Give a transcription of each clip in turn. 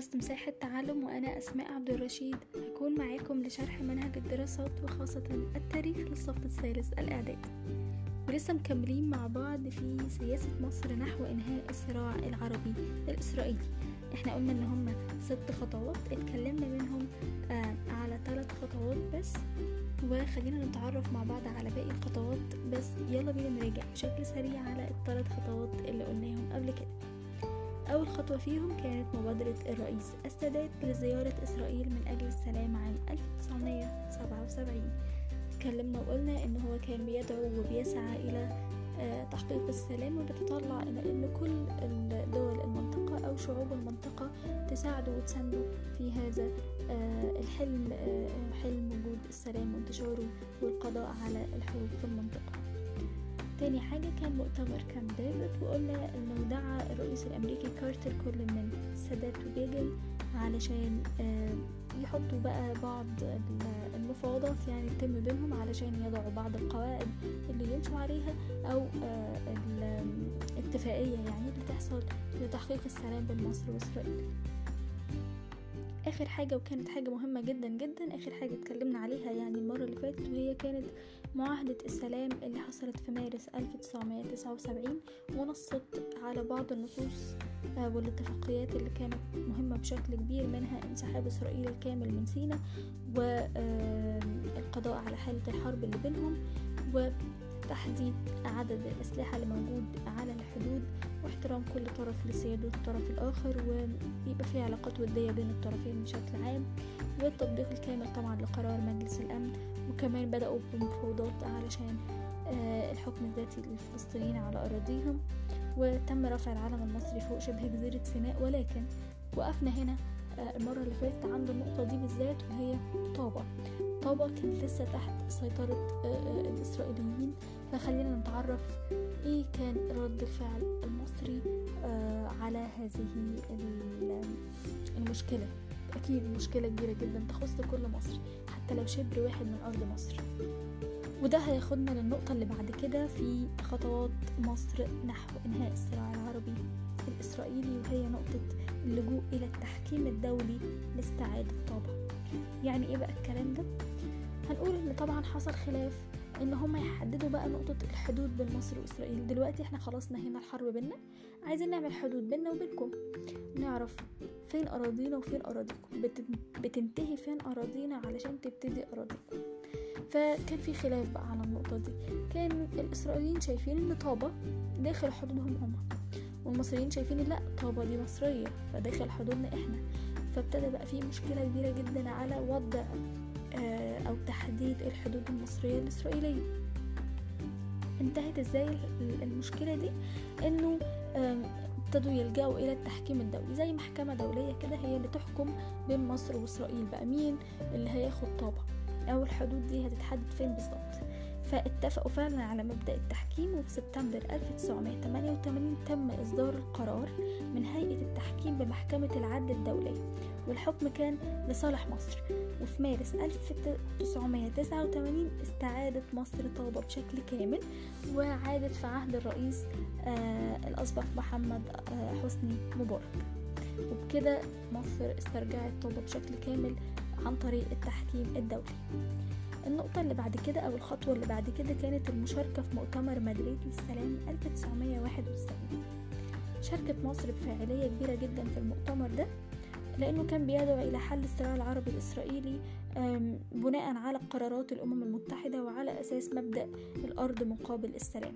بودكاست مساحة تعلم وأنا أسماء عبد الرشيد. هكون معاكم لشرح منهج الدراسات وخاصة التاريخ للصف الثالث الإعداد. ولسه مكملين مع بعض في سياسة مصر نحو إنهاء الصراع العربي الإسرائيلي. إحنا قلنا إن هم ست خطوات اتكلمنا منهم آه على ثلاث خطوات بس. وخلينا نتعرف مع بعض على باقي الخطوات بس. يلا بينا نراجع بشكل سريع على الثلاث خطوات اللي قلناهم قبل كده. أول خطوة فيهم كانت مبادرة الرئيس السادات لزيارة إسرائيل من أجل السلام عام 1977 اتكلمنا وقلنا إن هو كان بيدعو وبيسعى إلى تحقيق السلام وبتطلع إن كل دول المنطقة أو شعوب المنطقة تساعده وتسنده في هذا الحلم حلم وجود السلام وانتشاره والقضاء على الحروب في المنطقة. تاني حاجة كان مؤتمر كام ديفيد وقلنا انه دعا الرئيس الأمريكي كارتر كل من السادات وبيجن علشان يحطوا بقى بعض المفاوضات يعني تتم بينهم علشان يضعوا بعض القواعد اللي يمشوا عليها أو الاتفاقية يعني اللي تحصل لتحقيق السلام بين مصر وإسرائيل. آخر حاجة وكانت حاجة مهمة جدا جدا آخر حاجة اتكلمنا عليها يعني المرة اللي فاتت وهي كانت معاهدة السلام اللي حصلت في مارس 1979 ونصت على بعض النصوص والاتفاقيات اللي كانت مهمة بشكل كبير منها انسحاب إسرائيل الكامل من سيناء والقضاء على حالة الحرب اللي بينهم وتحديد عدد الأسلحة اللي موجود على الحدود. واحترام كل طرف لسيادة الطرف الآخر ويبقى في علاقات ودية بين الطرفين بشكل عام. والتطبيق الكامل طبعا لقرار مجلس الأمن. وكمان بدأوا بمفاوضات علشان الحكم الذاتي للفلسطينيين على أراضيهم. وتم رفع العلم المصري فوق شبه جزيرة سيناء. ولكن وقفنا هنا المرة اللي فاتت عند النقطة دي بالذات وهي طابة. طابة كانت لسه تحت سيطرة الإسرائيليين. فخلينا نتعرف إيه كان رد الفعل المصري على هذه المشكلة. أكيد مشكلة كبيرة جدا تخص كل مصر حتى لو شبر واحد من أرض مصر. وده هياخدنا للنقطة اللي بعد كده في خطوات مصر نحو إنهاء الصراع العربي الإسرائيلي وهي نقطة اللجوء إلى التحكيم الدولي لاستعادة طابة يعني إيه بقى الكلام ده؟ هنقول إن طبعا حصل خلاف إن هم يحددوا بقى نقطة الحدود بين مصر وإسرائيل. دلوقتي إحنا خلاص نهينا الحرب بينا عايزين نعمل حدود بينا وبينكم. نعرف فين أراضينا وفين أراضيكم. بتنتهي فين أراضينا علشان تبتدي أراضيكم. فكان في خلاف بقى على النقطة دي. كان الإسرائيليين شايفين إن طابة داخل حدودهم هما والمصريين شايفين لأ طابة دي مصرية فداخل حدودنا إحنا. فابتدى بقى في مشكلة كبيرة جدا على وضع أو تحديد الحدود المصرية الإسرائيلية. انتهت إزاي المشكلة دي؟ إنه ابتدوا يلجأوا إلى التحكيم الدولي زي محكمة دولية كده هي اللي تحكم بين مصر وإسرائيل بقى مين اللي هياخد طابة أو الحدود دي هتتحدد فين بالظبط؟ فاتفقوا فعلا على مبدأ التحكيم وفي سبتمبر 1988 تم إصدار القرار من هيئة التحكيم بمحكمة العدل الدولية والحكم كان لصالح مصر. وفي مارس 1989 استعادت مصر طابة بشكل كامل وعادت في عهد الرئيس آه الأسبق محمد آه حسني مبارك. وبكده مصر استرجعت طابة بشكل كامل عن طريق التحكيم الدولي. النقطة اللي بعد كده أو الخطوة اللي بعد كده كانت المشاركة في مؤتمر مدريد للسلام 1991 شاركت مصر بفاعلية كبيرة جدا في المؤتمر ده. لأنه كان بيدعو إلى حل الصراع العربي الإسرائيلي بناء على قرارات الأمم المتحدة وعلى أساس مبدأ الأرض مقابل السلام.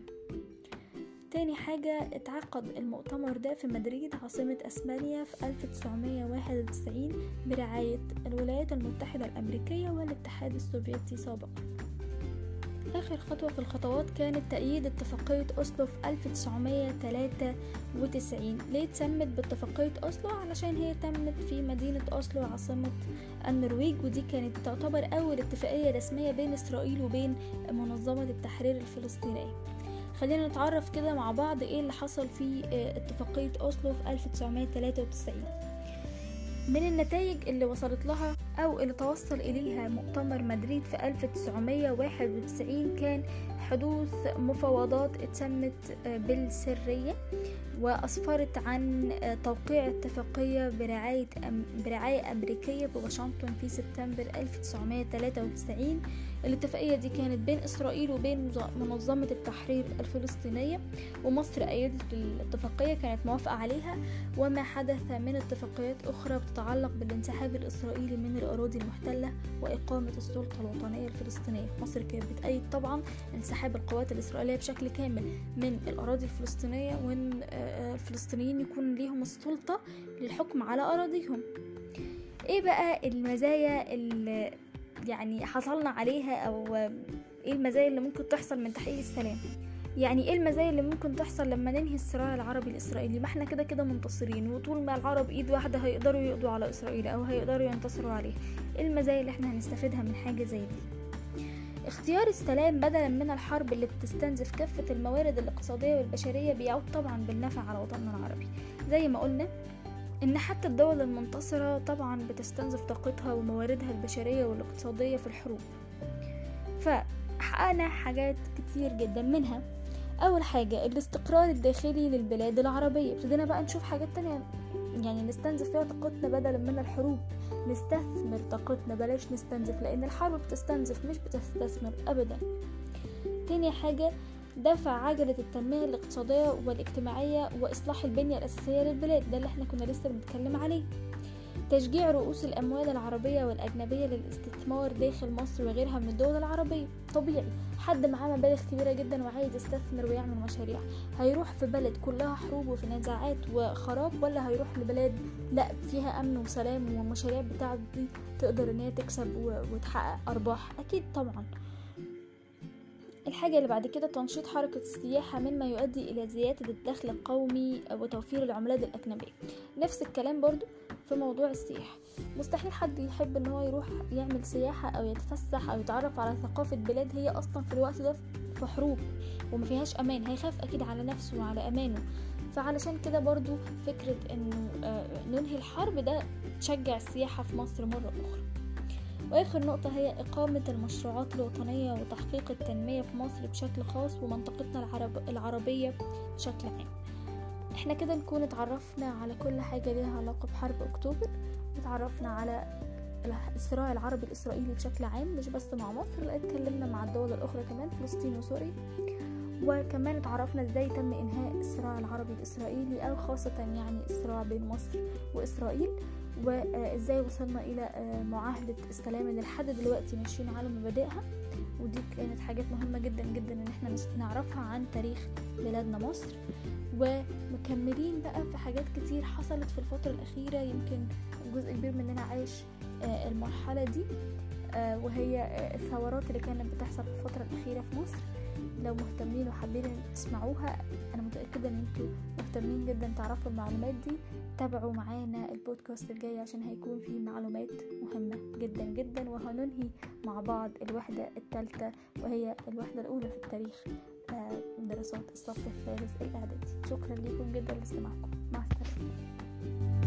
تاني حاجة اتعقد المؤتمر ده في مدريد عاصمة أسبانيا في 1991 برعاية الولايات المتحدة الأمريكية والاتحاد السوفيتي سابقا. آخر خطوة في الخطوات كانت تأييد اتفاقية أوسلو في 1993 ليه اتسمت باتفاقية أوسلو؟ علشان هي تمت في مدينة أوسلو عاصمة النرويج ودي كانت تعتبر أول اتفاقية رسمية بين إسرائيل وبين منظمة التحرير الفلسطينية. خلينا نتعرف كده مع بعض إيه اللي حصل في اتفاقية أوسلو في 1993 من النتائج اللي وصلت لها أو اللي توصل إليها مؤتمر مدريد في 1991 كان حدوث مفاوضات اتسمت بالسرية. وأسفرت عن توقيع اتفاقية برعاية, برعاية أمريكية بواشنطن في سبتمبر 1993 الاتفاقية دي كانت بين إسرائيل وبين منظمة التحرير الفلسطينية ومصر أيدت الاتفاقية كانت موافقة عليها وما حدث من اتفاقيات أخرى بتتعلق بالانسحاب الإسرائيلي من الأراضي المحتلة وإقامة السلطة الوطنية الفلسطينية. مصر كانت بتأيد طبعا انسحاب القوات الإسرائيلية بشكل كامل من الأراضي الفلسطينية وإن الفلسطينيين يكون ليهم السلطة للحكم على أراضيهم. إيه بقى المزايا اللي يعني حصلنا عليها أو إيه المزايا اللي ممكن تحصل من تحقيق السلام؟ يعني إيه المزايا اللي ممكن تحصل لما ننهي الصراع العربي الإسرائيلي؟ ما إحنا كده كده منتصرين وطول ما العرب إيد واحدة هيقدروا يقضوا على إسرائيل أو هيقدروا ينتصروا عليه. إيه المزايا اللي إحنا هنستفيدها من حاجة زي دي؟ اختيار السلام بدلا من الحرب اللي بتستنزف كافة الموارد الاقتصادية والبشرية بيعود طبعا بالنفع على وطننا العربي. زي ما قلنا إن حتى الدول المنتصرة طبعا بتستنزف طاقتها ومواردها البشرية والاقتصادية في الحروب. فحققنا حاجات كتير جدا منها. أول حاجة الاستقرار الداخلي للبلاد العربية. ابتدينا بقى نشوف حاجات تانية. يعني نستنزف فيها طاقتنا بدلا من الحروب. نستثمر طاقتنا بلاش نستنزف لأن الحرب بتستنزف مش بتستثمر ابدا. تاني حاجة دفع عجلة التنمية الاقتصادية والاجتماعية وإصلاح البنية الأساسية للبلاد. ده اللي إحنا كنا لسه بنتكلم عليه. تشجيع رؤوس الأموال العربية والأجنبية للاستثمار داخل مصر وغيرها من الدول العربية. طبيعي حد معاه مبالغ كبيرة جدا وعايز يستثمر ويعمل مشاريع. هيروح في بلد كلها حروب وفي نزاعات وخراب ولا هيروح لبلاد لا فيها أمن وسلام والمشاريع بتاعته دي تقدر إن هي تكسب وتحقق أرباح؟ أكيد طبعا. الحاجة اللي بعد كده تنشيط حركة السياحة مما يؤدي إلى زيادة الدخل القومي وتوفير العملات الأجنبية. نفس الكلام برضو في موضوع السياحة. مستحيل حد يحب إن هو يروح يعمل سياحة أو يتفسح أو يتعرف على ثقافة بلاد هي أصلا في الوقت ده في حروب وما فيهاش أمان. هيخاف أكيد على نفسه وعلى أمانه. فعلشان كده برضو فكرة إنه ننهي الحرب ده تشجع السياحة في مصر مرة أخرى. وآخر نقطة هي إقامة المشروعات الوطنية وتحقيق التنمية في مصر بشكل خاص ومنطقتنا العرب العربية بشكل عام. إحنا كده نكون اتعرفنا على كل حاجة ليها علاقة بحرب أكتوبر وتعرفنا على الصراع العربي الإسرائيلي بشكل عام مش بس مع مصر لا اتكلمنا مع الدول الأخرى كمان فلسطين وسوريا. وكمان اتعرفنا إزاي تم إنهاء الصراع العربي الإسرائيلي أو خاصة يعني الصراع بين مصر وإسرائيل. وإزاي وصلنا إلى معاهدة السلام اللي لحد دلوقتي ماشيين على مبادئها. ودي كانت حاجات مهمة جدا جدا إن إحنا نعرفها عن تاريخ بلادنا مصر. ومكملين بقى في حاجات كتير حصلت في الفترة الأخيرة يمكن جزء كبير مننا عايش المرحلة دي. وهي الثورات اللي كانت بتحصل في الفترة الأخيرة في مصر. لو مهتمين وحابين تسمعوها أنا متأكدة إن أنتوا مهتمين جدا تعرفوا المعلومات دي. تابعوا معانا البودكاست الجاي عشان هيكون فيه معلومات مهمة جدا جدا وهننهي مع بعض الوحدة الثالثة وهي الوحدة الأولى في التاريخ دراسات الصف الثالث الإعدادي. شكرا لكم جدا لاستماعكم. مع السلامة.